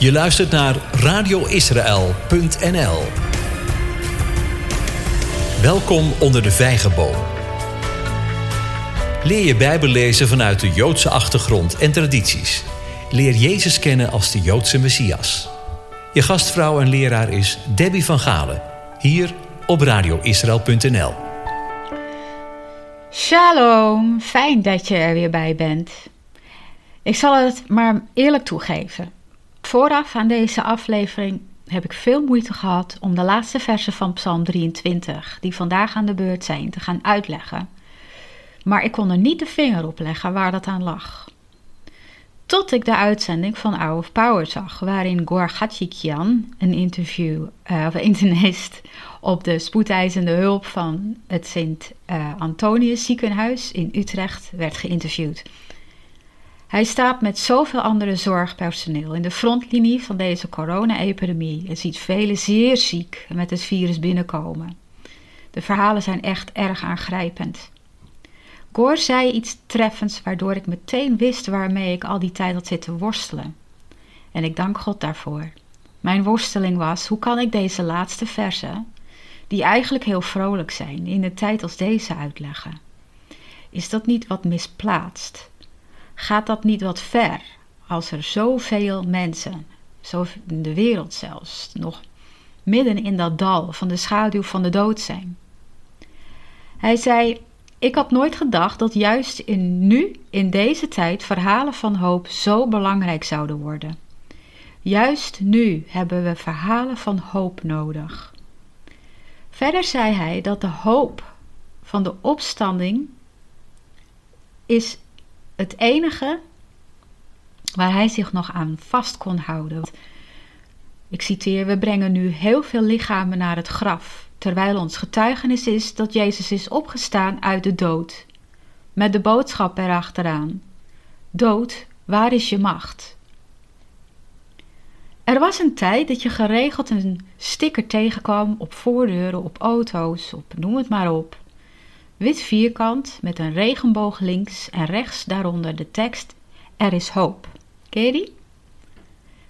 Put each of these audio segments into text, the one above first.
Je luistert naar radioisrael.nl. Welkom onder de vijgenboom. Leer je Bijbel lezen vanuit de Joodse achtergrond en tradities. Leer Jezus kennen als de Joodse Messias. Je gastvrouw en leraar is Debbie van Galen, hier op radioisrael.nl. Shalom, fijn dat je er weer bij bent. Ik zal het maar eerlijk toegeven. Vooraf aan deze aflevering heb ik veel moeite gehad om de laatste versen van Psalm 23, die vandaag aan de beurt zijn, te gaan uitleggen. Maar ik kon er niet de vinger op leggen waar dat aan lag. Tot ik de uitzending van Hour of Power zag, waarin Gor Gatjikian een interview, uh, of internist op de spoedeisende hulp van het Sint uh, Antonius ziekenhuis in Utrecht werd geïnterviewd. Hij staat met zoveel andere zorgpersoneel in de frontlinie van deze corona-epidemie en ziet velen zeer ziek met het virus binnenkomen. De verhalen zijn echt erg aangrijpend. Goor zei iets treffends waardoor ik meteen wist waarmee ik al die tijd had zitten worstelen. En ik dank God daarvoor. Mijn worsteling was: hoe kan ik deze laatste versen, die eigenlijk heel vrolijk zijn, in een tijd als deze uitleggen? Is dat niet wat misplaatst? Gaat dat niet wat ver als er zoveel mensen, zo in de wereld zelfs, nog midden in dat dal van de schaduw van de dood zijn? Hij zei: Ik had nooit gedacht dat juist in nu, in deze tijd, verhalen van hoop zo belangrijk zouden worden. Juist nu hebben we verhalen van hoop nodig. Verder zei hij dat de hoop van de opstanding is het enige waar hij zich nog aan vast kon houden. Ik citeer: We brengen nu heel veel lichamen naar het graf, terwijl ons getuigenis is dat Jezus is opgestaan uit de dood. Met de boodschap erachteraan: Dood, waar is je macht? Er was een tijd dat je geregeld een sticker tegenkwam op voordeuren, op auto's, op noem het maar op. Wit vierkant met een regenboog links en rechts daaronder de tekst Er is hoop. Ken die?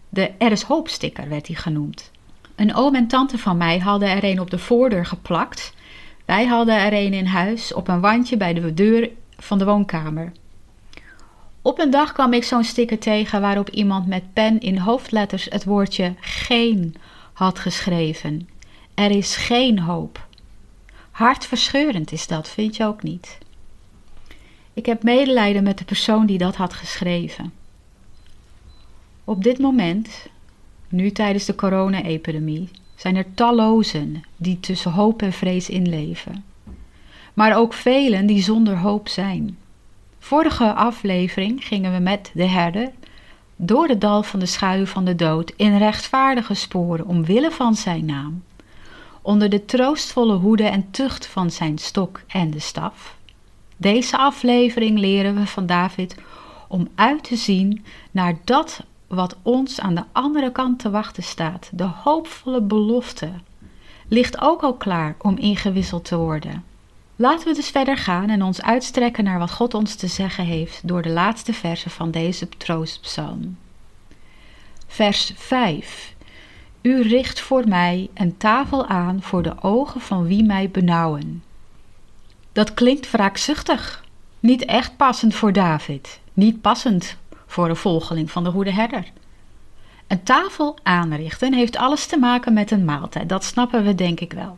De Er is hoop sticker werd die genoemd. Een oom en tante van mij hadden er een op de voordeur geplakt. Wij hadden er een in huis op een wandje bij de deur van de woonkamer. Op een dag kwam ik zo'n sticker tegen waarop iemand met pen in hoofdletters het woordje geen had geschreven. Er is geen hoop. Hartverscheurend is dat, vind je ook niet? Ik heb medelijden met de persoon die dat had geschreven. Op dit moment, nu tijdens de corona-epidemie, zijn er tallozen die tussen hoop en vrees inleven. Maar ook velen die zonder hoop zijn. Vorige aflevering gingen we met de herder door het dal van de schaduw van de dood in rechtvaardige sporen omwille van zijn naam onder de troostvolle hoede en tucht van zijn stok en de staf. Deze aflevering leren we van David om uit te zien naar dat wat ons aan de andere kant te wachten staat. De hoopvolle belofte ligt ook al klaar om ingewisseld te worden. Laten we dus verder gaan en ons uitstrekken naar wat God ons te zeggen heeft door de laatste versen van deze troostpsalm. Vers 5. U richt voor mij een tafel aan voor de ogen van wie mij benauwen. Dat klinkt wraakzuchtig, niet echt passend voor David, niet passend voor een volgeling van de goede herder. Een tafel aanrichten heeft alles te maken met een maaltijd, dat snappen we denk ik wel.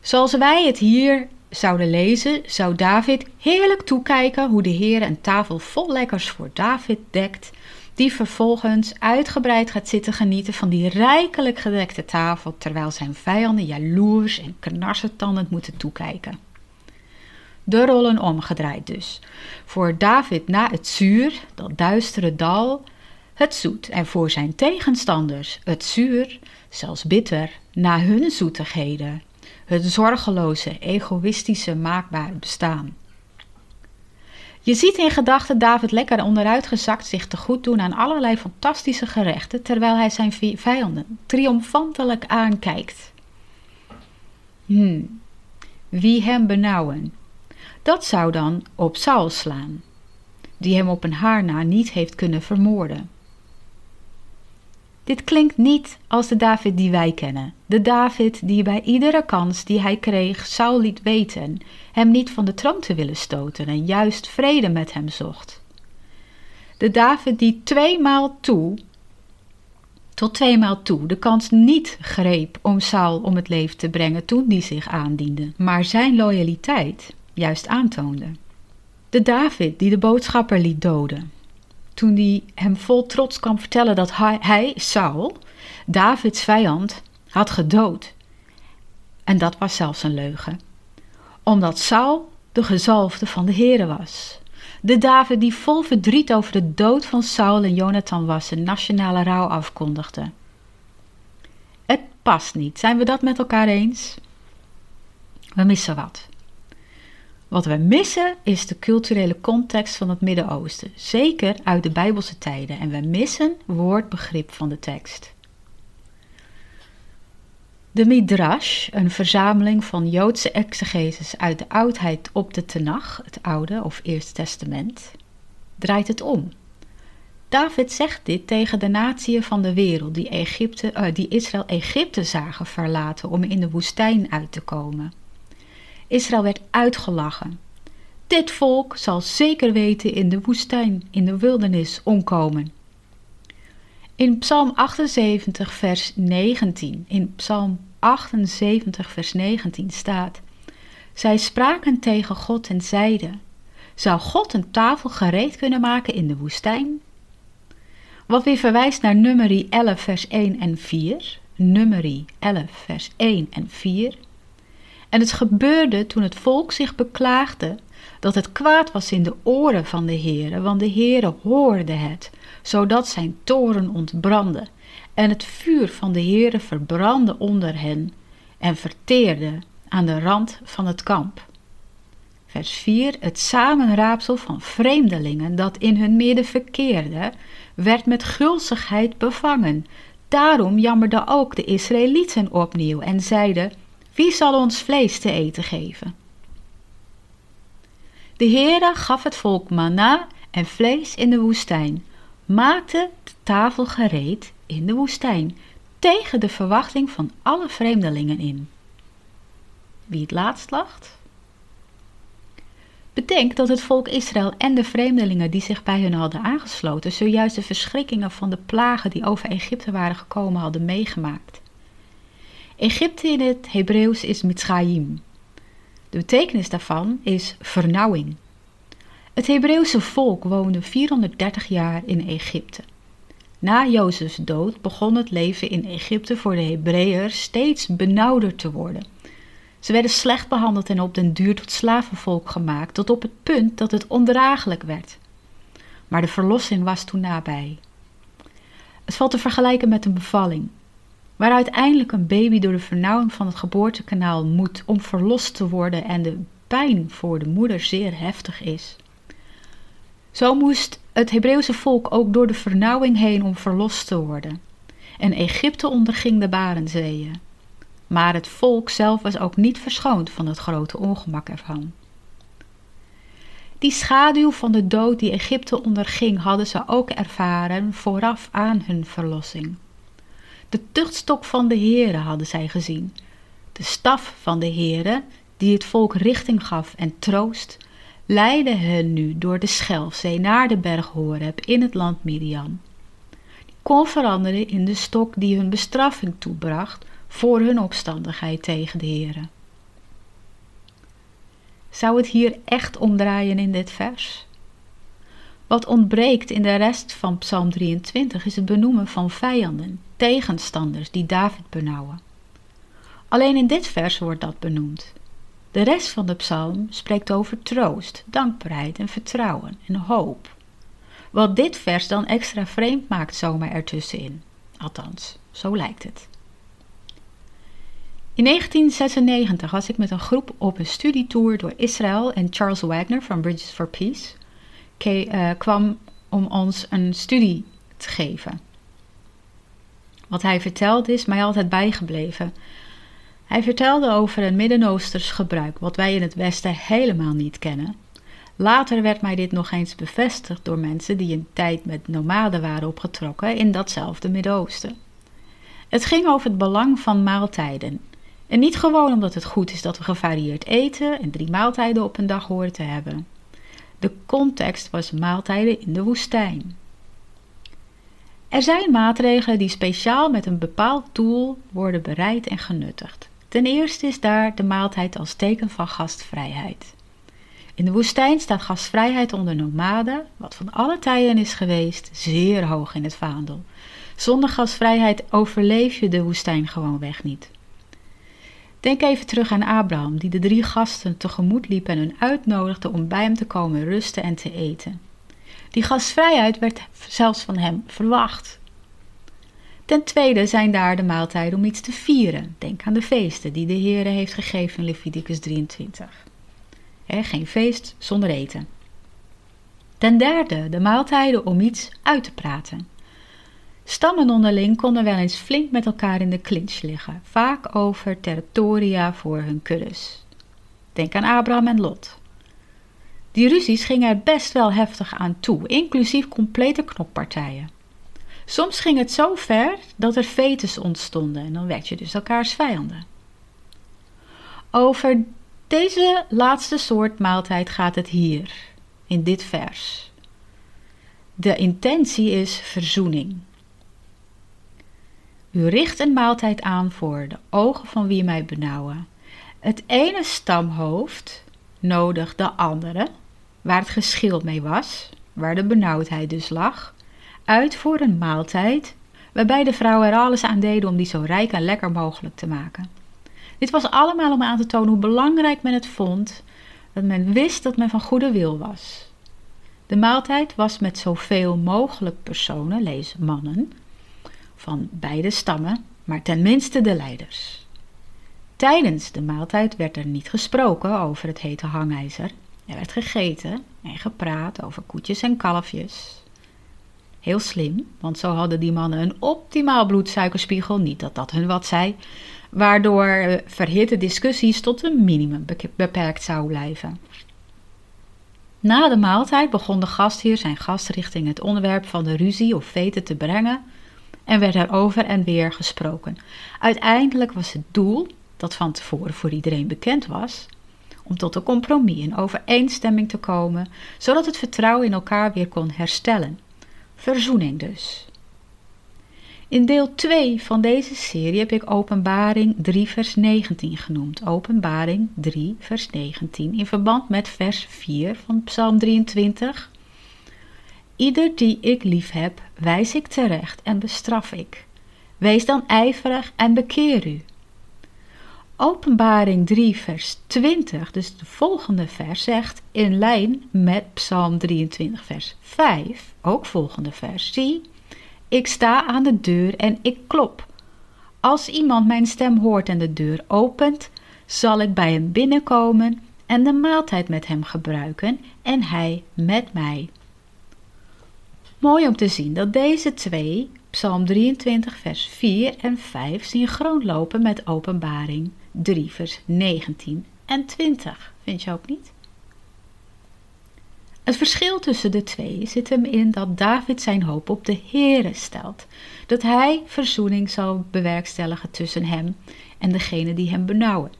Zoals wij het hier zouden lezen, zou David heerlijk toekijken hoe de Heer een tafel vol lekkers voor David dekt die vervolgens uitgebreid gaat zitten genieten van die rijkelijk gedekte tafel, terwijl zijn vijanden jaloers en knarsetandend moeten toekijken. De rollen omgedraaid dus. Voor David na het zuur, dat duistere dal, het zoet, en voor zijn tegenstanders het zuur, zelfs bitter, na hun zoetigheden, het zorgeloze, egoïstische, maakbare bestaan. Je ziet in gedachten David lekker onderuitgezakt zich te goed doen aan allerlei fantastische gerechten, terwijl hij zijn vijanden triomfantelijk aankijkt. Hmm, wie hem benauwen? Dat zou dan op Saul slaan, die hem op een haar na niet heeft kunnen vermoorden. Dit klinkt niet als de David die wij kennen. De David die bij iedere kans die hij kreeg Saul liet weten hem niet van de troon te willen stoten en juist vrede met hem zocht. De David die tweemaal toe, tot tweemaal toe, de kans niet greep om Saul om het leven te brengen toen die zich aandiende, maar zijn loyaliteit juist aantoonde. De David die de boodschapper liet doden, toen hij hem vol trots kwam vertellen dat hij, Saul, Davids vijand, had gedood. En dat was zelfs een leugen, omdat Saul de gezalfde van de Here was. De David die vol verdriet over de dood van Saul en Jonathan was, een nationale rouw afkondigde. Het past niet, zijn we dat met elkaar eens? We missen wat. Wat we missen is de culturele context van het Midden-Oosten, zeker uit de Bijbelse tijden, en we missen woordbegrip van de tekst. De Midrash, een verzameling van Joodse exegeses uit de oudheid op de Tenach, het Oude of Eerste Testament, draait het om. David zegt dit tegen de natieën van de wereld die, Egypte, uh, die Israël Egypte zagen verlaten om in de woestijn uit te komen. Israël werd uitgelachen. Dit volk zal zeker weten in de woestijn, in de wildernis, omkomen. In Psalm 78, vers 19, in Psalm 78, vers 19 staat: Zij spraken tegen God en zeiden: Zou God een tafel gereed kunnen maken in de woestijn? Wat weer verwijst naar Nummerie 11, vers 1 en 4. Nummerie 11, vers 1 en 4. En het gebeurde toen het volk zich beklaagde dat het kwaad was in de oren van de Heere, want de Heere hoorde het, zodat zijn toren ontbrandde. En het vuur van de Heere verbrandde onder hen en verteerde aan de rand van het kamp. Vers 4. Het samenraapsel van vreemdelingen dat in hun midden verkeerde, werd met gulzigheid bevangen. Daarom jammerden ook de Israëlieten opnieuw en zeiden: wie zal ons vlees te eten geven? De Heere gaf het volk manna en vlees in de woestijn, maakte de tafel gereed in de woestijn, tegen de verwachting van alle vreemdelingen in. Wie het laatst lacht? Bedenk dat het volk Israël en de vreemdelingen die zich bij hen hadden aangesloten, zojuist de verschrikkingen van de plagen die over Egypte waren gekomen hadden meegemaakt. Egypte in het Hebreeuws is Mitzrayim. De betekenis daarvan is vernauwing. Het Hebreeuwse volk woonde 430 jaar in Egypte. Na Jozefs dood begon het leven in Egypte voor de Hebreeërs steeds benauwder te worden. Ze werden slecht behandeld en op den duur tot slavenvolk gemaakt, tot op het punt dat het ondraaglijk werd. Maar de verlossing was toen nabij. Het valt te vergelijken met een bevalling waar uiteindelijk een baby door de vernauwing van het geboortekanaal moet om verlost te worden en de pijn voor de moeder zeer heftig is. Zo moest het Hebreeuwse volk ook door de vernauwing heen om verlost te worden. En Egypte onderging de Barenzeeën. Maar het volk zelf was ook niet verschoond van het grote ongemak ervan. Die schaduw van de dood die Egypte onderging, hadden ze ook ervaren vooraf aan hun verlossing. De tuchtstok van de Heere hadden zij gezien. De staf van de Heere, die het volk richting gaf en troost, leidde hen nu door de Schelfzee naar de berg Horeb in het land Midian. Die kon veranderen in de stok die hun bestraffing toebracht voor hun opstandigheid tegen de Heere. Zou het hier echt omdraaien in dit vers? Wat ontbreekt in de rest van Psalm 23 is het benoemen van vijanden, tegenstanders die David benauwen. Alleen in dit vers wordt dat benoemd. De rest van de psalm spreekt over troost, dankbaarheid en vertrouwen en hoop. Wat dit vers dan extra vreemd maakt zomaar ertussenin. Althans, zo lijkt het. In 1996 was ik met een groep op een studietour door Israël en Charles Wagner van Bridges for Peace uh, kwam om ons een studie te geven. Wat hij vertelde is mij altijd bijgebleven. Hij vertelde over een Midden-Oosters gebruik, wat wij in het Westen helemaal niet kennen. Later werd mij dit nog eens bevestigd door mensen die een tijd met nomaden waren opgetrokken in datzelfde Midden-Oosten. Het ging over het belang van maaltijden. En niet gewoon omdat het goed is dat we gevarieerd eten en drie maaltijden op een dag horen te hebben. De context was maaltijden in de woestijn. Er zijn maatregelen die speciaal met een bepaald doel worden bereid en genuttigd. Ten eerste is daar de maaltijd als teken van gastvrijheid. In de woestijn staat gastvrijheid onder nomaden, wat van alle tijden is geweest, zeer hoog in het vaandel. Zonder gastvrijheid overleef je de woestijn gewoonweg niet. Denk even terug aan Abraham, die de drie gasten tegemoet liep en hun uitnodigde om bij hem te komen rusten en te eten. Die gastvrijheid werd zelfs van hem verwacht. Ten tweede zijn daar de maaltijden om iets te vieren. Denk aan de feesten die de Heer heeft gegeven in Leviticus 23. geen feest zonder eten. Ten derde de maaltijden om iets uit te praten. Stammen onderling konden wel eens flink met elkaar in de clinch liggen, vaak over territoria voor hun kuddes. Denk aan Abraham en Lot. Die ruzies gingen er best wel heftig aan toe, inclusief complete knokpartijen. Soms ging het zo ver dat er fetes ontstonden en dan werd je dus elkaars vijanden. Over deze laatste soort maaltijd gaat het hier, in dit vers. De intentie is verzoening. U richt een maaltijd aan voor de ogen van wie mij benauwen. Het ene stamhoofd nodigt de andere, waar het geschil mee was, waar de benauwdheid dus lag, uit voor een maaltijd, waarbij de vrouwen er alles aan deden om die zo rijk en lekker mogelijk te maken. Dit was allemaal om aan te tonen hoe belangrijk men het vond dat men wist dat men van goede wil was. De maaltijd was met zoveel mogelijk personen, lees mannen, van beide stammen, maar tenminste de leiders. Tijdens de maaltijd werd er niet gesproken over het hete hangijzer. Er werd gegeten en gepraat over koetjes en kalfjes. Heel slim, want zo hadden die mannen een optimaal bloedsuikerspiegel, niet dat dat hun wat zei, waardoor eh, verhitte discussies tot een minimum beperkt zou blijven. Na de maaltijd begon de gastheer zijn gast richting het onderwerp van de ruzie of veten te brengen en werd er over en weer gesproken. Uiteindelijk was het doel, dat van tevoren voor iedereen bekend was, om tot een compromis en overeenstemming te komen, zodat het vertrouwen in elkaar weer kon herstellen. Verzoening dus. In deel 2 van deze serie heb ik Openbaring 3 vers 19 genoemd. Openbaring 3 vers 19 in verband met vers 4 van Psalm 23 Ieder die ik lief heb, wijs ik terecht en bestraf ik. Wees dan ijverig en bekeer u. Openbaring 3, vers 20, dus de volgende vers, zegt in lijn met Psalm 23, vers 5, ook volgende vers, zie, ik sta aan de deur en ik klop. Als iemand mijn stem hoort en de deur opent, zal ik bij hem binnenkomen en de maaltijd met hem gebruiken en hij met mij. Mooi om te zien dat deze twee, Psalm 23, vers 4 en 5, synchroon lopen met Openbaring 3, vers 19 en 20. Vind je ook niet? Het verschil tussen de twee zit hem in dat David zijn hoop op de Heere stelt. Dat hij verzoening zal bewerkstelligen tussen hem en degene die hem benauwen.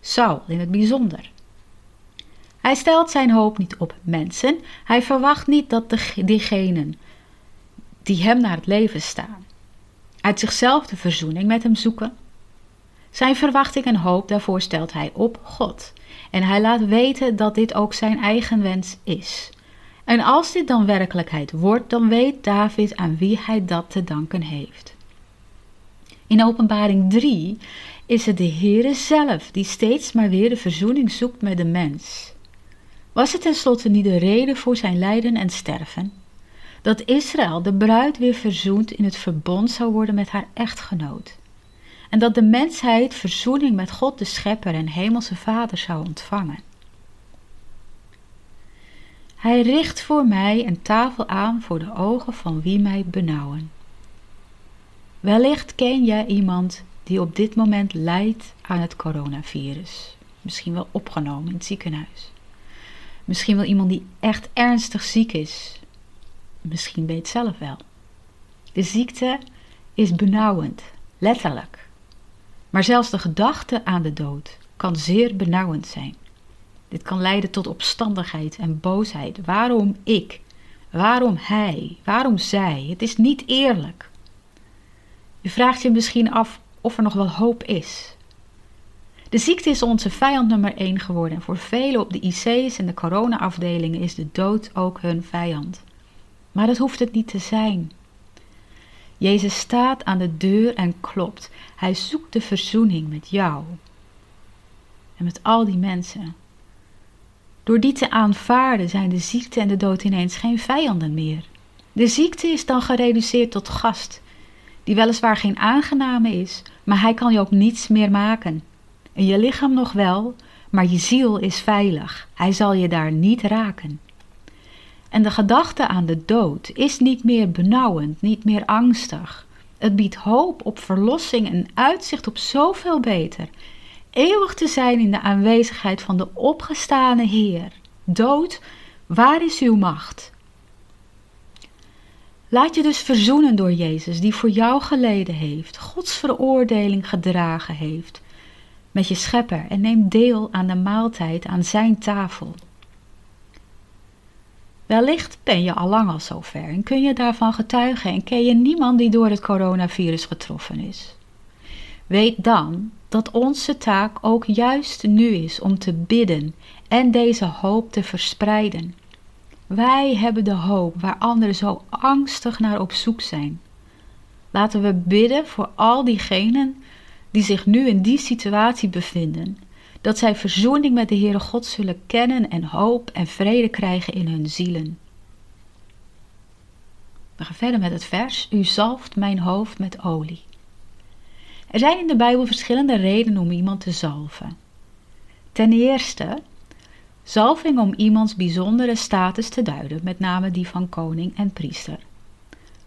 Saul in het bijzonder. Hij stelt zijn hoop niet op mensen. Hij verwacht niet dat diegenen die hem naar het leven staan, uit zichzelf de verzoening met hem zoeken. Zijn verwachting en hoop daarvoor stelt hij op God. En hij laat weten dat dit ook zijn eigen wens is. En als dit dan werkelijkheid wordt, dan weet David aan wie hij dat te danken heeft. In Openbaring 3 is het de Heere zelf die steeds maar weer de verzoening zoekt met de mens. Was het tenslotte niet de reden voor zijn lijden en sterven? Dat Israël, de bruid, weer verzoend in het verbond zou worden met haar echtgenoot. En dat de mensheid verzoening met God de Schepper en Hemelse Vader zou ontvangen. Hij richt voor mij een tafel aan voor de ogen van wie mij benauwen. Wellicht ken jij iemand die op dit moment lijdt aan het coronavirus, misschien wel opgenomen in het ziekenhuis. Misschien wel iemand die echt ernstig ziek is. Misschien weet zelf wel. De ziekte is benauwend, letterlijk. Maar zelfs de gedachte aan de dood kan zeer benauwend zijn. Dit kan leiden tot opstandigheid en boosheid. Waarom ik? Waarom hij? Waarom zij? Het is niet eerlijk. Je vraagt je misschien af of er nog wel hoop is. De ziekte is onze vijand nummer één geworden en voor velen op de IC's en de corona-afdelingen is de dood ook hun vijand. Maar dat hoeft het niet te zijn. Jezus staat aan de deur en klopt. Hij zoekt de verzoening met jou en met al die mensen. Door die te aanvaarden zijn de ziekte en de dood ineens geen vijanden meer. De ziekte is dan gereduceerd tot gast, die weliswaar geen aangename is, maar hij kan je ook niets meer maken. En je lichaam nog wel, maar je ziel is veilig. Hij zal je daar niet raken. En de gedachte aan de dood is niet meer benauwend, niet meer angstig. Het biedt hoop op verlossing en uitzicht op zoveel beter. Eeuwig te zijn in de aanwezigheid van de opgestane Heer. Dood, waar is uw macht? Laat je dus verzoenen door Jezus, die voor jou geleden heeft, Gods veroordeling gedragen heeft, met je schepper en neem deel aan de maaltijd aan zijn tafel. Wellicht ben je al lang al zover en kun je daarvan getuigen en ken je niemand die door het coronavirus getroffen is. Weet dan dat onze taak ook juist nu is om te bidden en deze hoop te verspreiden. Wij hebben de hoop waar anderen zo angstig naar op zoek zijn. Laten we bidden voor al diegenen die zich nu in die situatie bevinden, dat zij verzoening met de Heere God zullen kennen en hoop en vrede krijgen in hun zielen. We gaan verder met het vers: U zalft mijn hoofd met olie. Er zijn in de Bijbel verschillende redenen om iemand te zalven. Ten eerste, zalving om iemands bijzondere status te duiden, met name die van koning en priester.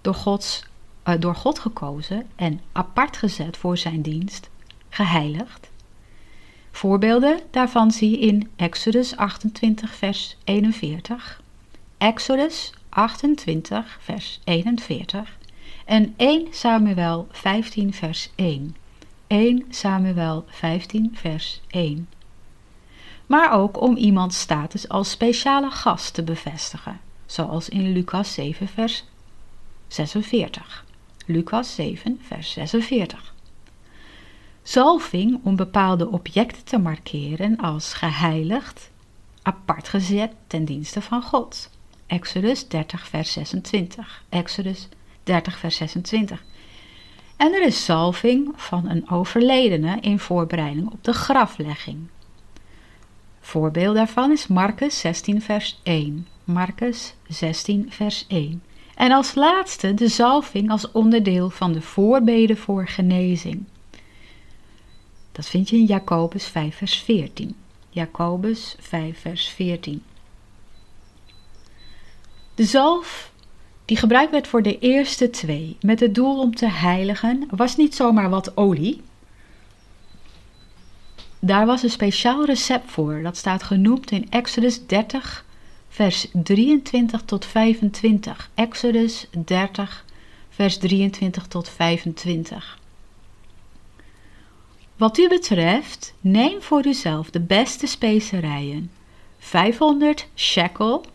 Door, Gods, uh, door God gekozen en apart gezet voor zijn dienst, geheiligd. Voorbeelden daarvan zie je in Exodus 28, vers 41, Exodus 28, vers 41 en 1 Samuel 15, vers 1. 1 Samuel 15, vers 1. Maar ook om iemands status als speciale gast te bevestigen, zoals in Lucas 7, vers 46. Lucas 7, vers 46. Zalving om bepaalde objecten te markeren als geheiligd, apart gezet ten dienste van God. Exodus 30, vers 26. Exodus 30, vers 26. En er is zalving van een overledene in voorbereiding op de graflegging. Voorbeeld daarvan is Marcus 16, vers 1. Marcus 16, vers 1. En als laatste de zalving als onderdeel van de voorbeden voor genezing. Dat vind je in Jacobus 5, vers 14. Jacobus 5, vers 14. De zalf die gebruikt werd voor de eerste twee, met het doel om te heiligen, was niet zomaar wat olie. Daar was een speciaal recept voor, dat staat genoemd in Exodus 30, vers 23 tot 25. Exodus 30, vers 23 tot 25. Wat u betreft, neem voor uzelf de beste specerijen: 500 shekel,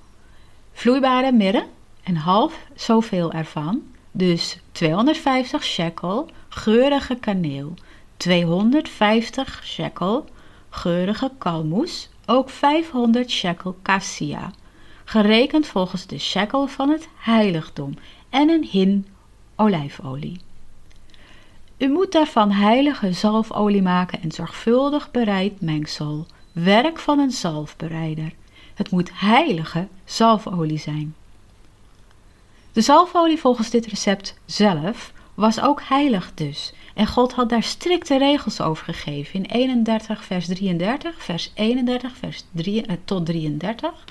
vloeibare mirre en half zoveel ervan, dus 250 shekel geurige kaneel, 250 shekel geurige kalmoes, ook 500 shekel cassia, gerekend volgens de shekel van het heiligdom. En een hin olijfolie. U moet daarvan heilige zalfolie maken en zorgvuldig bereid mengsel, werk van een zalfbereider. Het moet heilige zalfolie zijn. De zalfolie volgens dit recept zelf was ook heilig dus. En God had daar strikte regels over gegeven in 31 vers 33, vers 31 vers 3, eh, tot 33.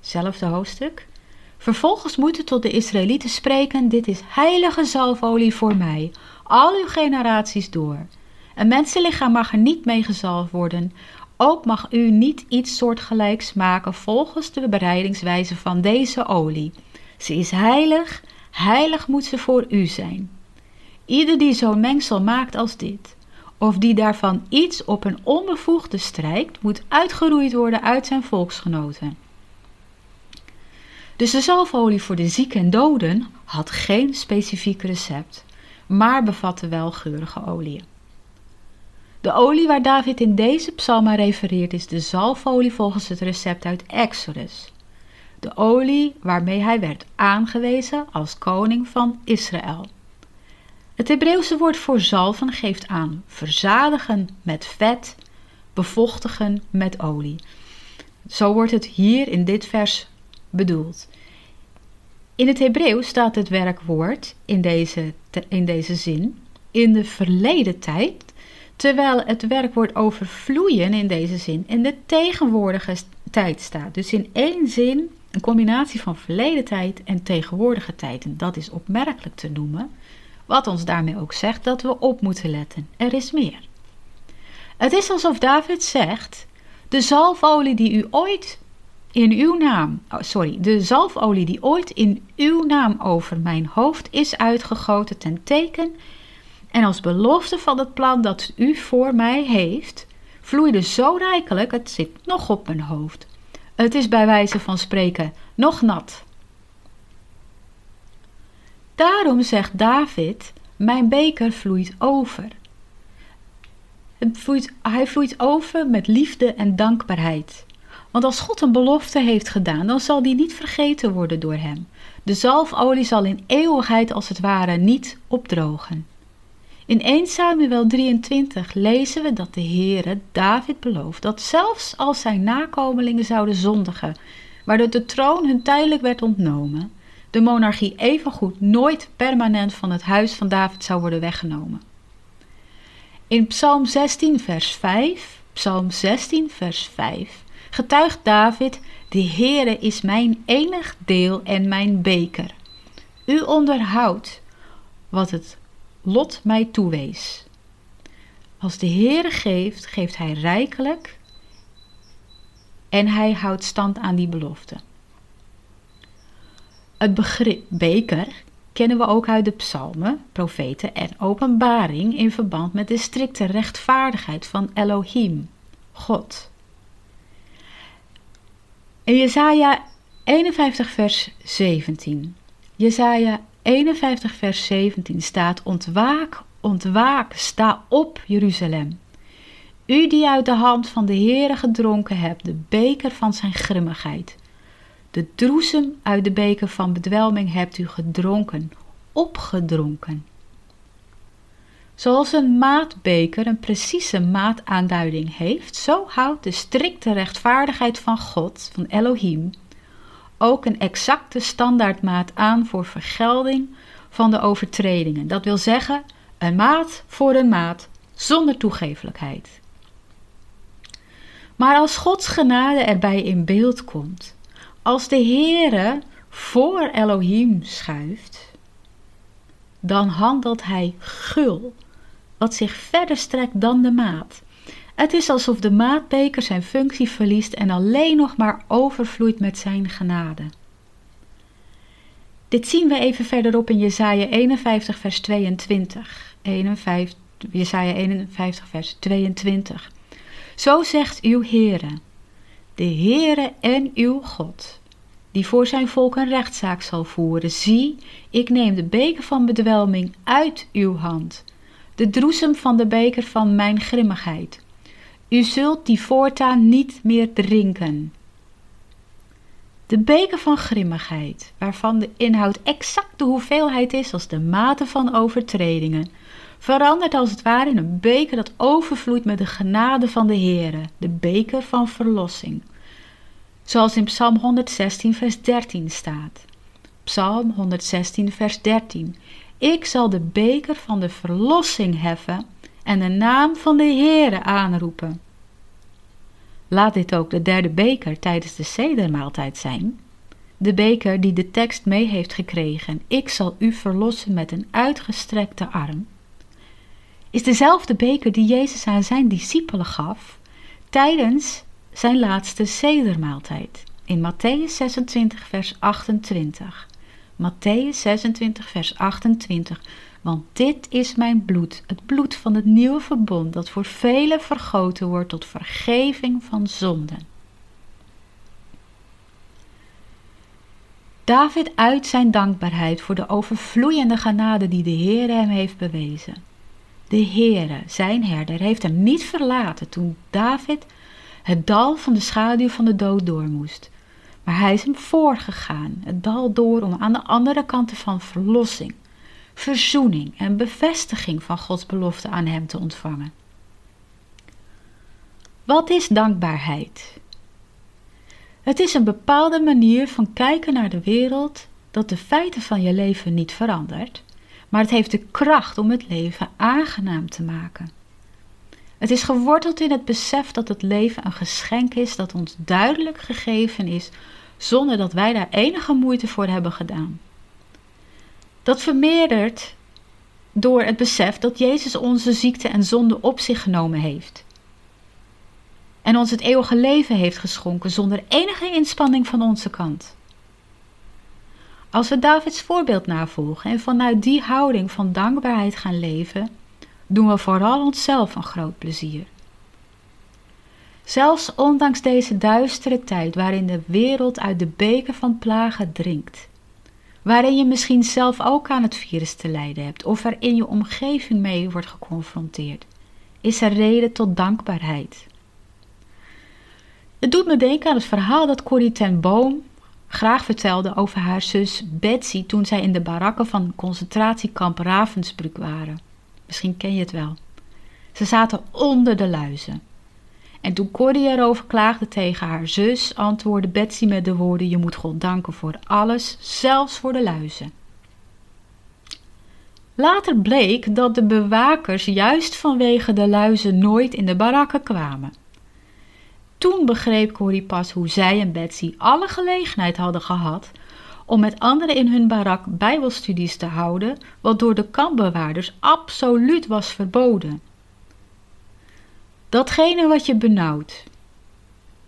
Zelfde hoofdstuk. Vervolgens moet u tot de Israëlieten spreken: Dit is heilige zalfolie voor mij, al uw generaties door. Een mensenlichaam mag er niet mee gezalfd worden, Ook mag u niet iets soortgelijks maken volgens de bereidingswijze van deze olie. Ze is heilig, heilig moet ze voor u zijn. Ieder die zo'n mengsel maakt als dit, of die daarvan iets op een onbevoegde strijkt, moet uitgeroeid worden uit zijn volksgenoten. Dus de zalfolie voor de zieken en doden had geen specifiek recept, maar bevatte wel geurige oliën. De olie waar David in deze psalm refereert is de zalfolie volgens het recept uit Exodus. De olie waarmee hij werd aangewezen als koning van Israël. Het Hebreeuwse woord voor zalven geeft aan verzadigen met vet, bevochtigen met olie. Zo wordt het hier in dit vers bedoeld. In het Hebreeuws staat het werkwoord in deze, in deze zin in de verleden tijd, terwijl het werkwoord overvloeien in deze zin in de tegenwoordige tijd staat. Dus in één zin een combinatie van verleden tijd en tegenwoordige tijd. En dat is opmerkelijk te noemen, wat ons daarmee ook zegt dat we op moeten letten. Er is meer. Het is alsof David zegt: De zalfolie die u ooit in uw naam, oh, sorry, de zalfolie die ooit in uw naam over mijn hoofd is uitgegoten ten teken en als belofte van het plan dat u voor mij heeft, vloeide zo rijkelijk, het zit nog op mijn hoofd. Het is bij wijze van spreken nog nat. Daarom zegt David: Mijn beker vloeit over. Het vloeit, hij vloeit over met liefde en dankbaarheid. Want als God een belofte heeft gedaan, dan zal die niet vergeten worden door hem. De zalfolie zal in eeuwigheid als het ware niet opdrogen. In 1 Samuel 23 lezen we dat de Heere David belooft dat zelfs als zijn nakomelingen zouden zondigen, waardoor de troon hun tijdelijk werd ontnomen, de monarchie evengoed nooit permanent van het huis van David zou worden weggenomen. In Psalm 16 vers 5, Psalm 16 vers 5 getuigt David: De Heere is mijn enig deel en mijn beker. U onderhoudt wat het lot mij toewees. Als de Heere geeft, geeft hij rijkelijk en hij houdt stand aan die belofte. Het begrip beker kennen we ook uit de psalmen, profeten en openbaring in verband met de strikte rechtvaardigheid van Elohim, God. In Jesaja 51 vers 17. Jesaja 51 vers 17 staat: Ontwaak, ontwaak, sta op, Jeruzalem. U die uit de hand van de Heere gedronken hebt, de beker van zijn grimmigheid. De droesem uit de beker van bedwelming hebt u gedronken, opgedronken. Zoals een maatbeker een precieze maataanduiding heeft, zo houdt de strikte rechtvaardigheid van God, van Elohim, ook een exacte standaardmaat aan voor vergelding van de overtredingen. Dat wil zeggen, een maat voor een maat, zonder toegeeflijkheid. Maar als Gods genade erbij in beeld komt, als de Heere voor Elohim schuift, dan handelt hij gul wat zich verder strekt dan de maat. Het is alsof de maatbeker zijn functie verliest en alleen nog maar overvloeit met zijn genade. Dit zien we even verderop in Jesaja 51 vers 22. 51, Jesaja 51 vers 22. Zo zegt uw Heere, de Heere en uw God, die voor zijn volk een rechtszaak zal voeren. Zie, ik neem de beker van bedwelming uit uw hand de droesem van de beker van mijn grimmigheid. U zult die voortaan niet meer drinken. De beker van grimmigheid, waarvan de inhoud exact de hoeveelheid is als de mate van overtredingen, verandert als het ware in een beker dat overvloeit met de genade van de Heere, de beker van verlossing. Zoals in Psalm 116, vers 13 staat. Psalm 116, vers 13. Ik zal de beker van de verlossing heffen en de naam van de Heere aanroepen. Laat dit ook de derde beker tijdens de sedermaaltijd zijn. De beker die de tekst mee heeft gekregen, ik zal u verlossen met een uitgestrekte arm, is dezelfde beker die Jezus aan zijn discipelen gaf tijdens zijn laatste zedermaaltijd in Matthäus 26, vers 28. Matthäus 26, vers 28. Want dit is mijn bloed, het bloed van het nieuwe verbond, dat voor velen vergoten wordt tot vergeving van zonden. David uit zijn dankbaarheid voor de overvloeiende genade die de Heer hem heeft bewezen. De Heere, zijn herder, heeft hem niet verlaten toen David het dal van de schaduw van de dood door moest. Maar hij is hem voorgegaan, het dal door om aan de andere kant van verlossing, verzoening en bevestiging van Gods belofte aan hem te ontvangen. Wat is dankbaarheid? Het is een bepaalde manier van kijken naar de wereld dat de feiten van je leven niet verandert, maar het heeft de kracht om het leven aangenaam te maken. Het is geworteld in het besef dat het leven een geschenk is dat ons duidelijk gegeven is, zonder dat wij daar enige moeite voor hebben gedaan. Dat vermeerdert door het besef dat Jezus onze ziekte en zonde op zich genomen heeft. En ons het eeuwige leven heeft geschonken zonder enige inspanning van onze kant. Als we Davids voorbeeld navolgen en vanuit die houding van dankbaarheid gaan leven, doen we vooral onszelf een groot plezier. Zelfs ondanks deze duistere tijd waarin de wereld uit de beker van plagen drinkt, waarin je misschien zelf ook aan het virus te lijden hebt of er in je omgeving mee wordt geconfronteerd, is er reden tot dankbaarheid. Het doet me denken aan het verhaal dat Corrie ten Boom graag vertelde over haar zus Betsy toen zij in de barakken van concentratiekamp Ravensbrück waren. Misschien ken je het wel. Ze zaten onder de luizen. En toen Corrie erover klaagde tegen haar zus, antwoordde Betsy met de woorden: Je moet God danken voor alles, zelfs voor de luizen. Later bleek dat de bewakers juist vanwege de luizen nooit in de barakken kwamen. Toen begreep Corrie pas hoe zij en Betsy alle gelegenheid hadden gehad om met anderen in hun barak bijbelstudies te houden, wat door de kampbewaarders absoluut was verboden. Datgene wat je benauwt.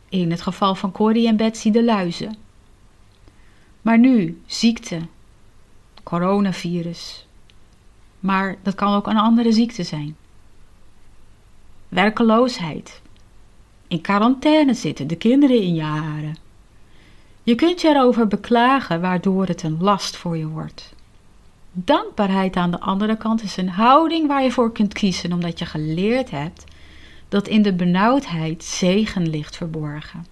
In het geval van Corrie en Betsy de luizen. Maar nu ziekte, coronavirus. Maar dat kan ook een andere ziekte zijn. Werkeloosheid. In quarantaine zitten de kinderen in je haren. Je kunt je erover beklagen waardoor het een last voor je wordt. Dankbaarheid aan de andere kant is een houding waar je voor kunt kiezen omdat je geleerd hebt dat in de benauwdheid zegen ligt verborgen.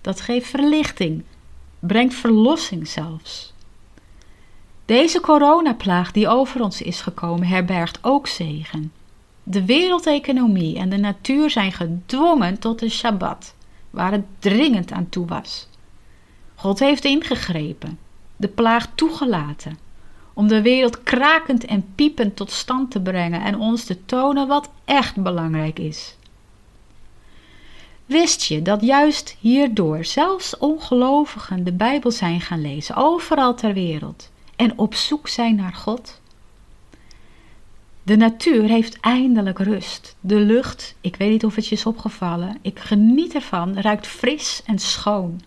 Dat geeft verlichting, brengt verlossing zelfs. Deze coronaplaag die over ons is gekomen herbergt ook zegen. De wereldeconomie en de natuur zijn gedwongen tot een Shabbat, waar het dringend aan toe was. God heeft ingegrepen, de plaag toegelaten, om de wereld krakend en piepend tot stand te brengen en ons te tonen wat echt belangrijk is. Wist je dat juist hierdoor zelfs ongelovigen de Bijbel zijn gaan lezen, overal ter wereld, en op zoek zijn naar God? De natuur heeft eindelijk rust. De lucht, ik weet niet of het je is opgevallen, ik geniet ervan, ruikt fris en schoon.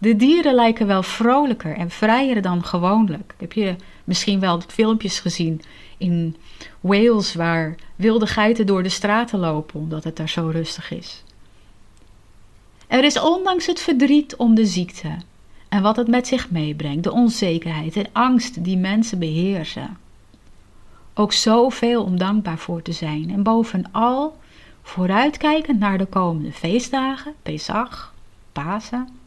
De dieren lijken wel vrolijker en vrijer dan gewoonlijk. Heb je misschien wel filmpjes gezien in Wales waar wilde geiten door de straten lopen omdat het daar zo rustig is? Er is ondanks het verdriet om de ziekte en wat het met zich meebrengt, de onzekerheid en angst die mensen beheersen, ook zoveel om dankbaar voor te zijn en bovenal vooruitkijkend naar de komende feestdagen, Pesach, Pasen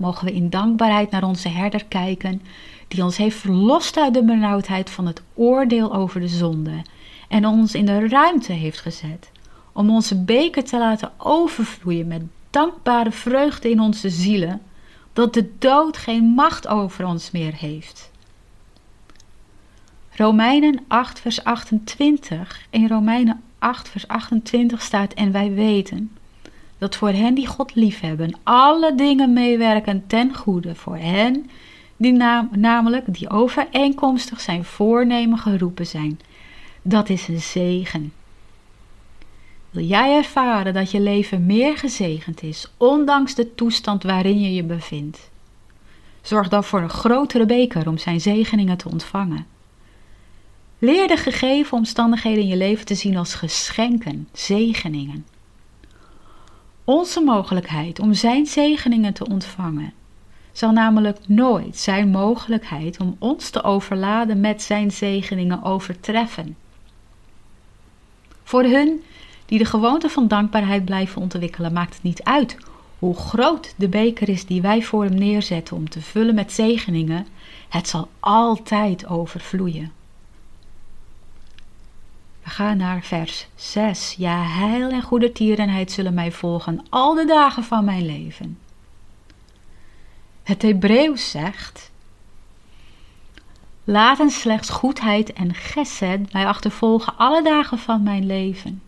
mogen we in dankbaarheid naar onze herder kijken, die ons heeft verlost uit de benauwdheid van het oordeel over de zonde en ons in de ruimte heeft gezet om onze beker te laten overvloeien met dankbare vreugde in onze zielen, dat de dood geen macht over ons meer heeft. Romeinen 8, vers 28. In Romeinen 8, vers 28 staat: En wij weten dat voor hen die God liefhebben, alle dingen meewerken ten goede voor hen, die namelijk die overeenkomstig zijn voornemen geroepen zijn. Dat is een zegen. Wil jij ervaren dat je leven meer gezegend is, ondanks de toestand waarin je je bevindt? Zorg dan voor een grotere beker om zijn zegeningen te ontvangen. Leer de gegeven omstandigheden in je leven te zien als geschenken, zegeningen. Onze mogelijkheid om zijn zegeningen te ontvangen zal namelijk nooit zijn mogelijkheid om ons te overladen met zijn zegeningen overtreffen. Voor hun die de gewoonte van dankbaarheid blijven ontwikkelen, maakt het niet uit hoe groot de beker is die wij voor hem neerzetten om te vullen met zegeningen, het zal altijd overvloeien. Gaan naar vers 6. Ja, heil en goede tierenheid zullen mij volgen al de dagen van mijn leven. Het Hebreeuws zegt: Laten slechts goedheid en gesed mij achtervolgen alle dagen van mijn leven.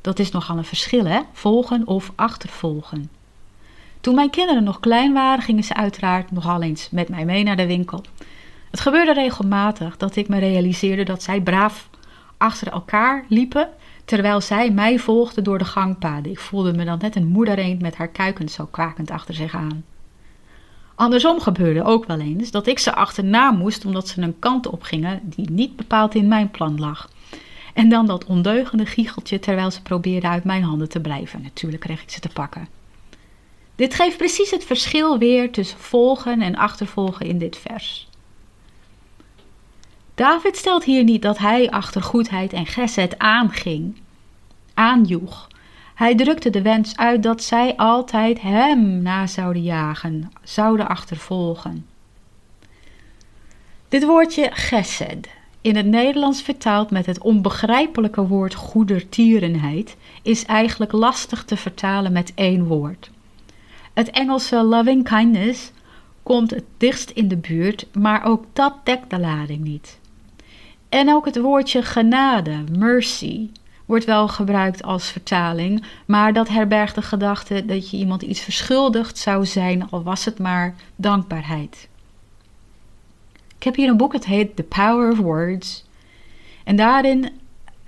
Dat is nogal een verschil, hè? Volgen of achtervolgen. Toen mijn kinderen nog klein waren, gingen ze uiteraard nogal eens met mij mee naar de winkel. Het gebeurde regelmatig dat ik me realiseerde dat zij braaf achter elkaar liepen, terwijl zij mij volgden door de gangpaden. Ik voelde me dan net een moedereend met haar kuikens zo kwakend achter zich aan. Andersom gebeurde ook wel eens dat ik ze achterna moest omdat ze een kant op gingen die niet bepaald in mijn plan lag. En dan dat ondeugende giecheltje terwijl ze probeerden uit mijn handen te blijven. Natuurlijk kreeg ik ze te pakken. Dit geeft precies het verschil weer tussen volgen en achtervolgen in dit vers. David stelt hier niet dat hij achter goedheid en geset aanging, aanjoeg. Hij drukte de wens uit dat zij altijd hem na zouden jagen, zouden achtervolgen. Dit woordje gesed, in het Nederlands vertaald met het onbegrijpelijke woord goedertierenheid, is eigenlijk lastig te vertalen met één woord. Het Engelse loving kindness komt het dichtst in de buurt, maar ook dat dekt de lading niet. En ook het woordje genade, mercy, wordt wel gebruikt als vertaling, maar dat herbergt de gedachte dat je iemand iets verschuldigd zou zijn, al was het maar dankbaarheid. Ik heb hier een boek, het heet The Power of Words. En daarin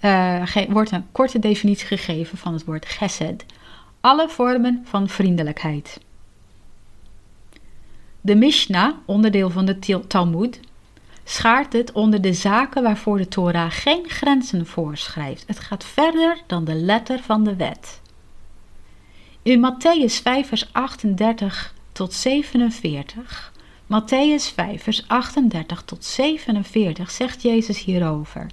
uh, wordt een korte definitie gegeven van het woord gesed. Alle vormen van vriendelijkheid. De Mishnah, onderdeel van de Talmud, schaart het onder de zaken waarvoor de Torah geen grenzen voorschrijft. Het gaat verder dan de letter van de wet. In Matthäus 5, vers 38 tot 47, Matthäus 5, vers 38 tot 47 zegt Jezus hierover.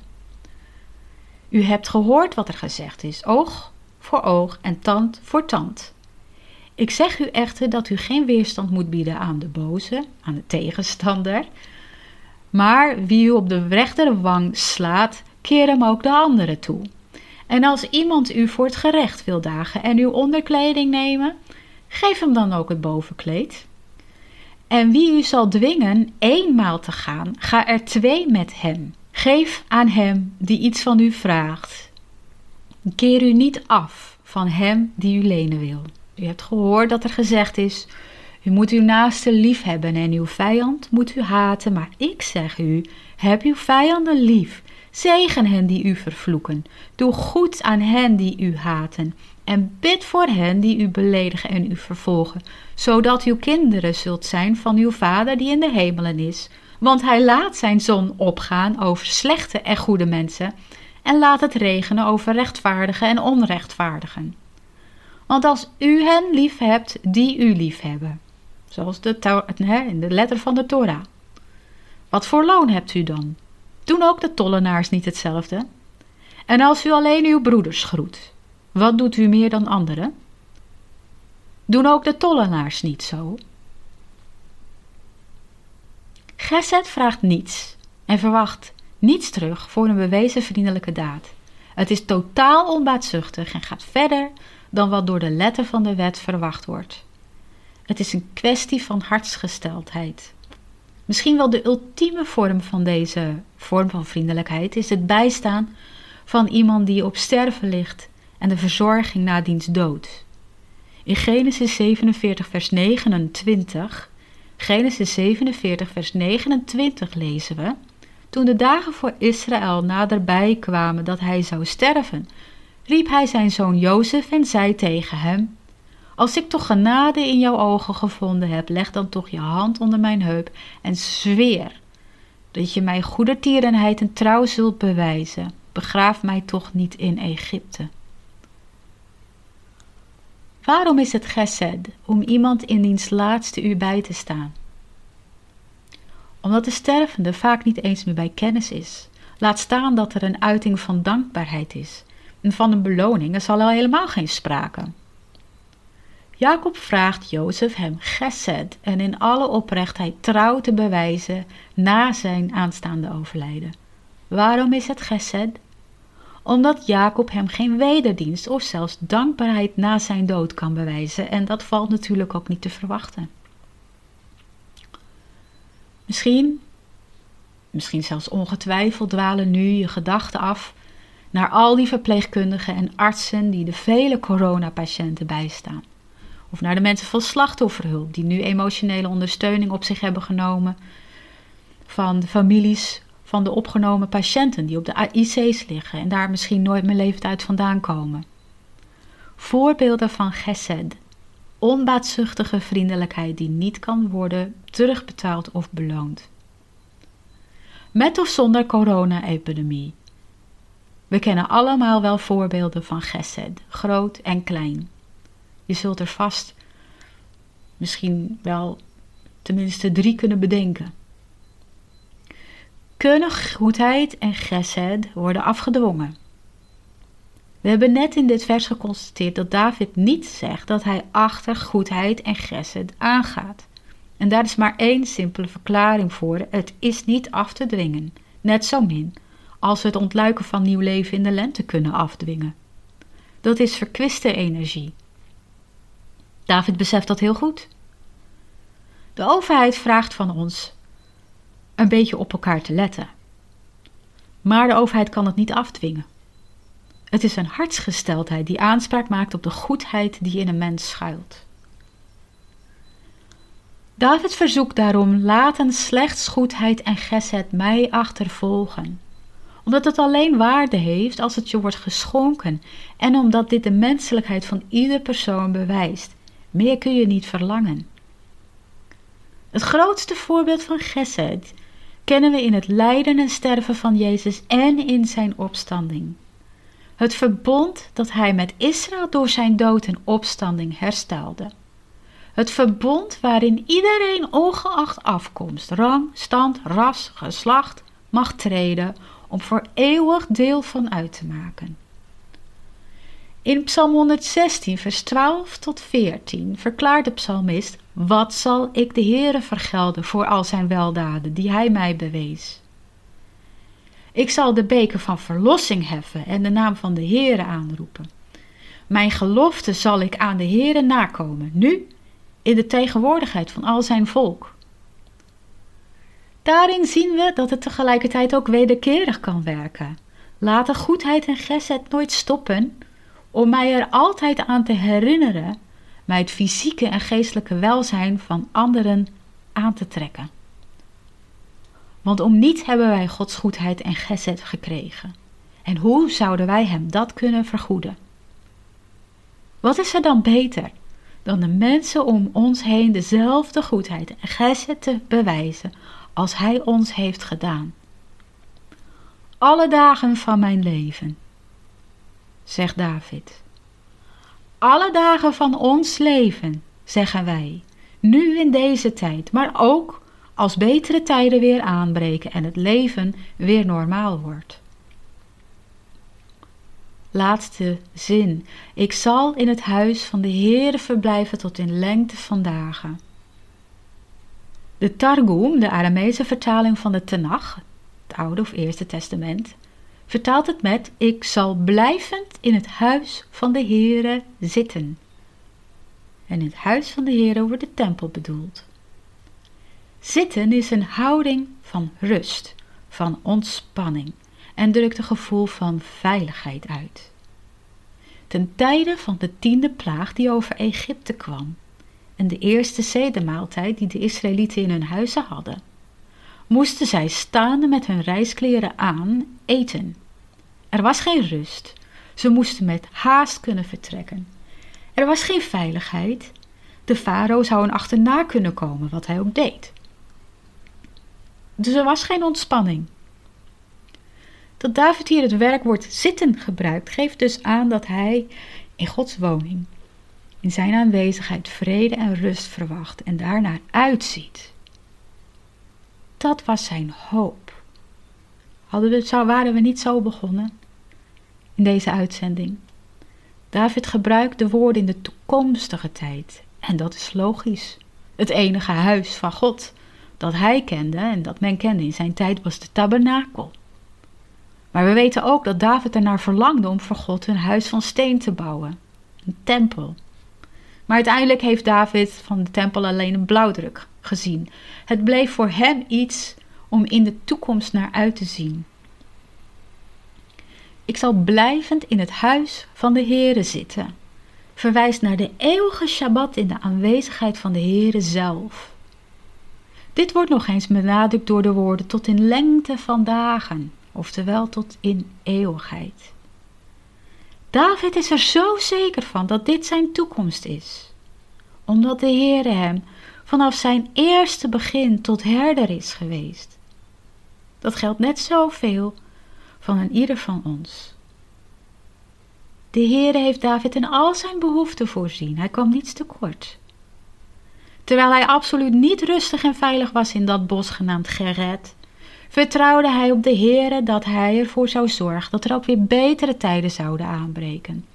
U hebt gehoord wat er gezegd is, oog voor oog en tand voor tand. Ik zeg u echter dat u geen weerstand moet bieden aan de boze, aan de tegenstander, maar wie u op de rechterwang slaat, keer hem ook de andere toe. En als iemand u voor het gerecht wil dagen en uw onderkleding nemen, geef hem dan ook het bovenkleed. En wie u zal dwingen eenmaal te gaan, ga er twee met hem. Geef aan hem die iets van u vraagt. Keer u niet af van hem die u lenen wil. U hebt gehoord dat er gezegd is: u moet uw naaste lief hebben en uw vijand moet u haten. Maar ik zeg u: heb uw vijanden lief. Zegen hen die u vervloeken. Doe goed aan hen die u haten. En bid voor hen die u beledigen en u vervolgen, zodat uw kinderen zult zijn van uw Vader die in de hemelen is. Want hij laat zijn zon opgaan over slechte en goede mensen, en laat het regenen over rechtvaardigen en onrechtvaardigen. Want als u hen lief hebt die u lief hebben, zoals de, in de letter van de Torah. Wat voor loon hebt u dan? Doen ook de tollenaars niet hetzelfde? En als u alleen uw broeders groet, wat doet u meer dan anderen? Doen ook de tollenaars niet zo? Geset vraagt niets en verwacht niets terug voor een bewezen vriendelijke daad. Het is totaal onbaatzuchtig en gaat verder dan wat door de letter van de wet verwacht wordt. Het is een kwestie van hartsgesteldheid. Misschien wel de ultieme vorm van deze vorm van vriendelijkheid is het bijstaan van iemand die op sterven ligt en de verzorging na diens dood. In Genesis 47, vers 29, Genesis 47, vers 29 lezen we: Toen de dagen voor Israël naderbij kwamen dat hij zou sterven, riep hij zijn zoon Jozef en zei tegen hem: Als ik toch genade in jouw ogen gevonden heb, leg dan toch je hand onder mijn heup en zweer dat je mij goedertierenheid en trouw zult bewijzen. Begraaf mij toch niet in Egypte. Waarom is het gesed om iemand in diens laatste uur bij te staan? Omdat de stervende vaak niet eens meer bij kennis is. Laat staan dat er een uiting van dankbaarheid is. En van een beloning is al helemaal geen sprake. Jacob vraagt Jozef hem gesed en in alle oprechtheid trouw te bewijzen na zijn aanstaande overlijden. Waarom is het gesed? Omdat Jacob hem geen wederdienst of zelfs dankbaarheid na zijn dood kan bewijzen en dat valt natuurlijk ook niet te verwachten. Misschien, misschien zelfs ongetwijfeld dwalen nu je gedachten af naar al die verpleegkundigen en artsen die de vele coronapatiënten bijstaan. Of naar de mensen van slachtofferhulp die nu emotionele ondersteuning op zich hebben genomen van de families van de opgenomen patiënten die op de IC's liggen en daar misschien nooit meer levend uit vandaan komen. Voorbeelden van gesed, onbaatzuchtige vriendelijkheid die niet kan worden terugbetaald of beloond. Met of zonder corona-epidemie. We kennen allemaal wel voorbeelden van gesed, groot en klein. Je zult er vast misschien wel tenminste drie kunnen bedenken. Kunnen goedheid en gesed worden afgedwongen? We hebben net in dit vers geconstateerd dat David niet zegt dat hij achter goedheid en gesed aangaat. En daar is maar één simpele verklaring voor: het is niet af te dwingen, net zo min als we het ontluiken van nieuw leven in de lente kunnen afdwingen. Dat is verkwiste energie. David beseft dat heel goed. De overheid vraagt van ons een beetje op elkaar te letten. Maar de overheid kan het niet afdwingen. Het is een hartsgesteldheid die aanspraak maakt op de goedheid die in een mens schuilt. David verzoekt daarom: laten slechts goedheid en geset mij achtervolgen. Omdat het alleen waarde heeft als het je wordt geschonken en omdat dit de menselijkheid van ieder persoon bewijst. Meer kun je niet verlangen. Het grootste voorbeeld van Gesed kennen we in het lijden en sterven van Jezus en in zijn opstanding. Het verbond dat hij met Israël door zijn dood en opstanding herstelde. Het verbond waarin iedereen ongeacht afkomst, rang, stand, ras, geslacht mag treden om voor eeuwig deel van uit te maken. In Psalm 116, vers 12 tot 14 verklaart de psalmist: Wat zal ik de Heere vergelden voor al zijn weldaden die hij mij bewees? Ik zal de beker van verlossing heffen en de naam van de Heere aanroepen. Mijn gelofte zal ik aan de Heere nakomen, nu in de tegenwoordigheid van al zijn volk. Daarin zien we dat het tegelijkertijd ook wederkerig kan werken. Laat de goedheid en gesed nooit stoppen om mij er altijd aan te herinneren mij het fysieke en geestelijke welzijn van anderen aan te trekken. Want om niet hebben wij Gods goedheid en gezet gekregen. En hoe zouden wij Hem dat kunnen vergoeden? Wat is er dan beter dan de mensen om ons heen dezelfde goedheid en gezet te bewijzen als Hij ons heeft gedaan? Alle dagen van mijn leven zegt David. Alle dagen van ons leven, zeggen wij, nu in deze tijd, maar ook als betere tijden weer aanbreken en het leven weer normaal wordt. Laatste zin. Ik zal in het huis van de Heere verblijven tot in lengte van dagen. De Targum, de Aramese vertaling van de Tenach, het Oude of Eerste Testament, vertaalt het met: Ik zal blijvend in het huis van de Heere zitten. En het huis van de Heere wordt de tempel bedoeld. Zitten is een houding van rust, van ontspanning en drukt een gevoel van veiligheid uit. Ten tijde van de tiende plaag die over Egypte kwam en de eerste zedemaaltijd die de Israëlieten in hun huizen hadden, moesten zij staande met hun reiskleren aan Er was geen rust. Ze moesten met haast kunnen vertrekken. Er was geen veiligheid. De farao zou hen achterna kunnen komen, wat hij ook deed. Dus er was geen ontspanning. Dat David hier het werkwoord zitten gebruikt, geeft dus aan dat hij in Gods woning, in zijn aanwezigheid, vrede en rust verwacht en daarnaar uitziet. Dat was zijn hoop. Hadden we, waren we niet zo begonnen in deze uitzending? David gebruikt de woorden in de toekomstige tijd. En dat is logisch. Het enige huis van God dat hij kende en dat men kende in zijn tijd was de tabernakel. Maar we weten ook dat David ernaar verlangde om voor God een huis van steen te bouwen, een tempel. Maar uiteindelijk heeft David van de tempel alleen een blauwdruk gezien. Het bleef voor hem iets om in de toekomst naar uit te zien. Ik zal blijvend in het huis van de Heere zitten. Verwijst naar de eeuwige Shabbat in de aanwezigheid van de Heere zelf. Dit wordt nog eens benadrukt door de woorden tot in lengte van dagen, oftewel tot in eeuwigheid. David is er zo zeker van dat dit zijn toekomst is, omdat de Heere hem vanaf zijn eerste begin tot herder is geweest. Dat geldt net zoveel van een ieder van ons. De Heere heeft David in al zijn behoeften voorzien. Hij kwam niets tekort. Terwijl hij absoluut niet rustig en veilig was in dat bos genaamd Geret, vertrouwde hij op de Heere dat hij ervoor zou zorgen dat er ook weer betere tijden zouden aanbreken.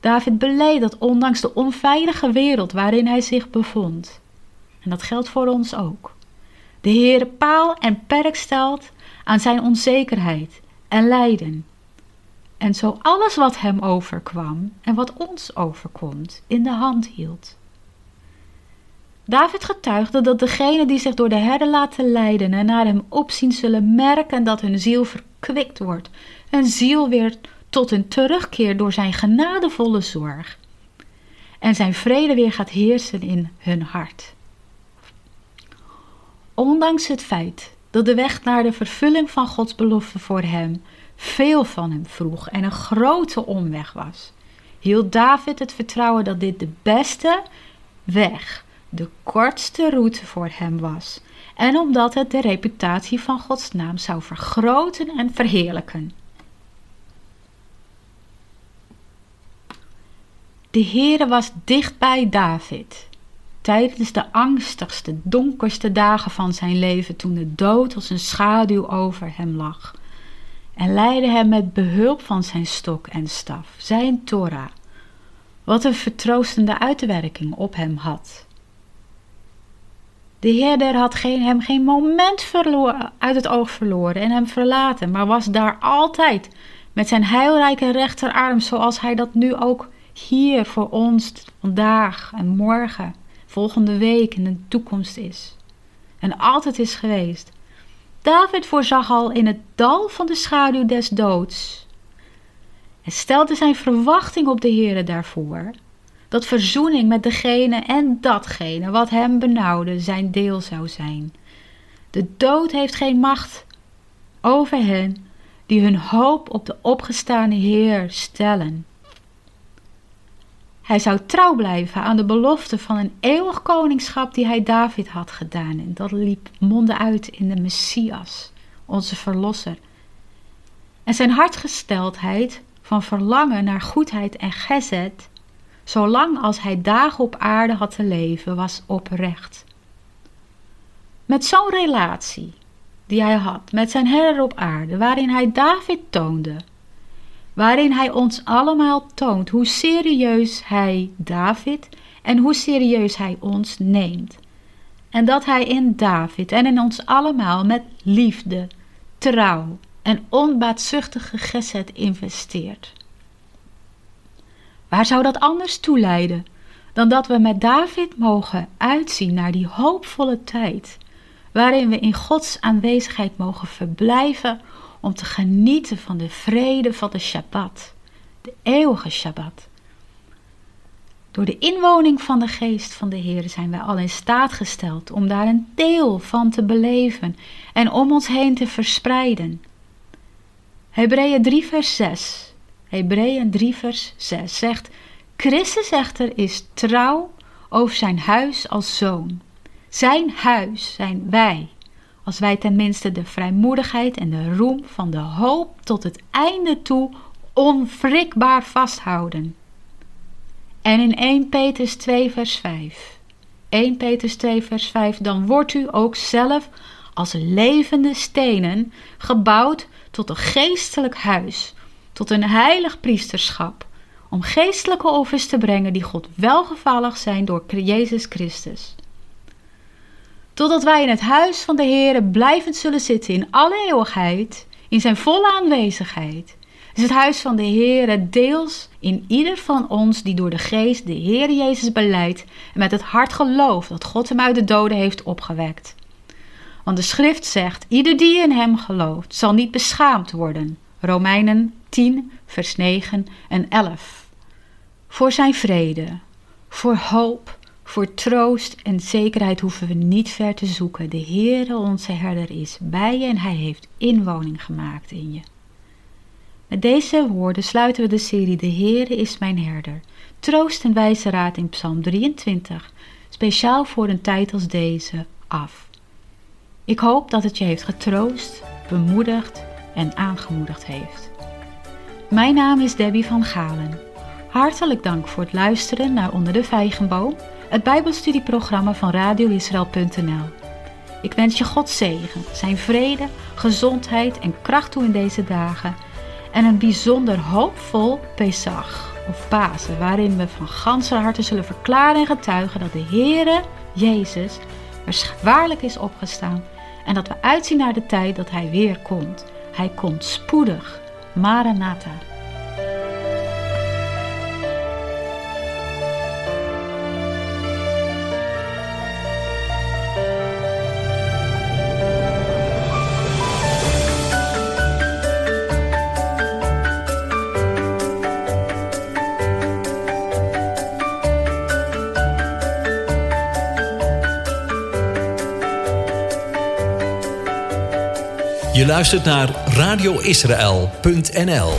David beleed dat ondanks de onveilige wereld waarin hij zich bevond, en dat geldt voor ons ook, de Heere paal en perk stelt aan zijn onzekerheid en lijden. En zo alles wat hem overkwam en wat ons overkomt in de hand hield. David getuigde dat degenen die zich door de herder laten leiden en naar hem opzien zullen merken dat hun ziel verkwikt wordt, en ziel weer tot hun terugkeert door zijn genadevolle zorg. En zijn vrede weer gaat heersen in hun hart. Ondanks het feit dat de weg naar de vervulling van Gods belofte voor hem veel van hem vroeg en een grote omweg was, hield David het vertrouwen dat dit de beste weg, de kortste route voor hem was, en omdat het de reputatie van Gods naam zou vergroten en verheerlijken. De Heere was dicht bij David tijdens de angstigste, donkerste dagen van zijn leven, toen de dood als een schaduw over hem lag, en leidde hem met behulp van zijn stok en staf, zijn Torah, wat een vertroostende uitwerking op hem had. De Heerder had geen, hem geen moment uit het oog verloren en hem verlaten, maar was daar altijd met zijn heilrijke rechterarm, zoals hij dat nu ook hier voor ons vandaag en morgen volgende week in de toekomst is. En altijd is geweest. David voorzag al in het dal van de schaduw des doods. En stelde zijn verwachting op de Heere daarvoor. Dat verzoening met degene en datgene wat hem benauwde zijn deel zou zijn. De dood heeft geen macht over hen die hun hoop op de opgestane Heer stellen. Hij zou trouw blijven aan de belofte van een eeuwig koningschap die hij David had gedaan. En dat liep monden uit in de Messias, onze verlosser. En zijn hartgesteldheid van verlangen naar goedheid en gezet, zolang als hij dagen op aarde had te leven, was oprecht. Met zo'n relatie die hij had met zijn herder op aarde, waarin hij David toonde waarin hij ons allemaal toont hoe serieus hij David en hoe serieus hij ons neemt. En dat hij in David en in ons allemaal met liefde, trouw en onbaatzuchtige gezet investeert. Waar zou dat anders toe leiden dan dat we met David mogen uitzien naar die hoopvolle tijd, waarin we in Gods aanwezigheid mogen verblijven om te genieten van de vrede van de Shabbat, de eeuwige Shabbat. Door de inwoning van de geest van de Heer zijn wij al in staat gesteld om daar een deel van te beleven en om ons heen te verspreiden. Hebreeën 3 vers 6 Hebreeën 3 vers 6 zegt... Christus echter is trouw over zijn huis als zoon. Zijn huis zijn wij, als wij tenminste de vrijmoedigheid en de roem van de hoop tot het einde toe onwrikbaar vasthouden. En in 1 Petrus 2 vers 5. 1 Petrus 2 vers 5. Dan wordt u ook zelf als levende stenen gebouwd tot een geestelijk huis, tot een heilig priesterschap, om geestelijke offers te brengen die God welgevallig zijn door Jezus Christus. Totdat wij in het huis van de Heere blijvend zullen zitten in alle eeuwigheid, in zijn volle aanwezigheid is het huis van de Heere deels in ieder van ons die door de geest de Heer Jezus beleidt en met het hart gelooft dat God hem uit de doden heeft opgewekt. Want de schrift zegt, ieder die in hem gelooft zal niet beschaamd worden. Romeinen 10 vers 9 en 11. Voor zijn vrede, voor hoop, voor troost en zekerheid hoeven we niet ver te zoeken. De Heere onze herder is bij je en hij heeft inwoning gemaakt in je. Met deze woorden sluiten we de serie De Heere is mijn herder. Troost en wijze raad in Psalm 23, speciaal voor een tijd als deze, af. Ik hoop dat het je heeft getroost, bemoedigd en aangemoedigd heeft. Mijn naam is Debbie van Galen. Hartelijk dank voor het luisteren naar Onder de Vijgenboom, het Bijbelstudieprogramma van radioisrael.nl. Ik wens je God zegen, zijn vrede, gezondheid en kracht toe in deze dagen en een bijzonder hoopvol Pesach of Pasen, waarin we van ganse harte zullen verklaren en getuigen dat de Heere Jezus waarlijk is opgestaan en dat we uitzien naar de tijd dat Hij weer komt. Hij komt spoedig. Maranatha. Je luistert naar radioisrael.nl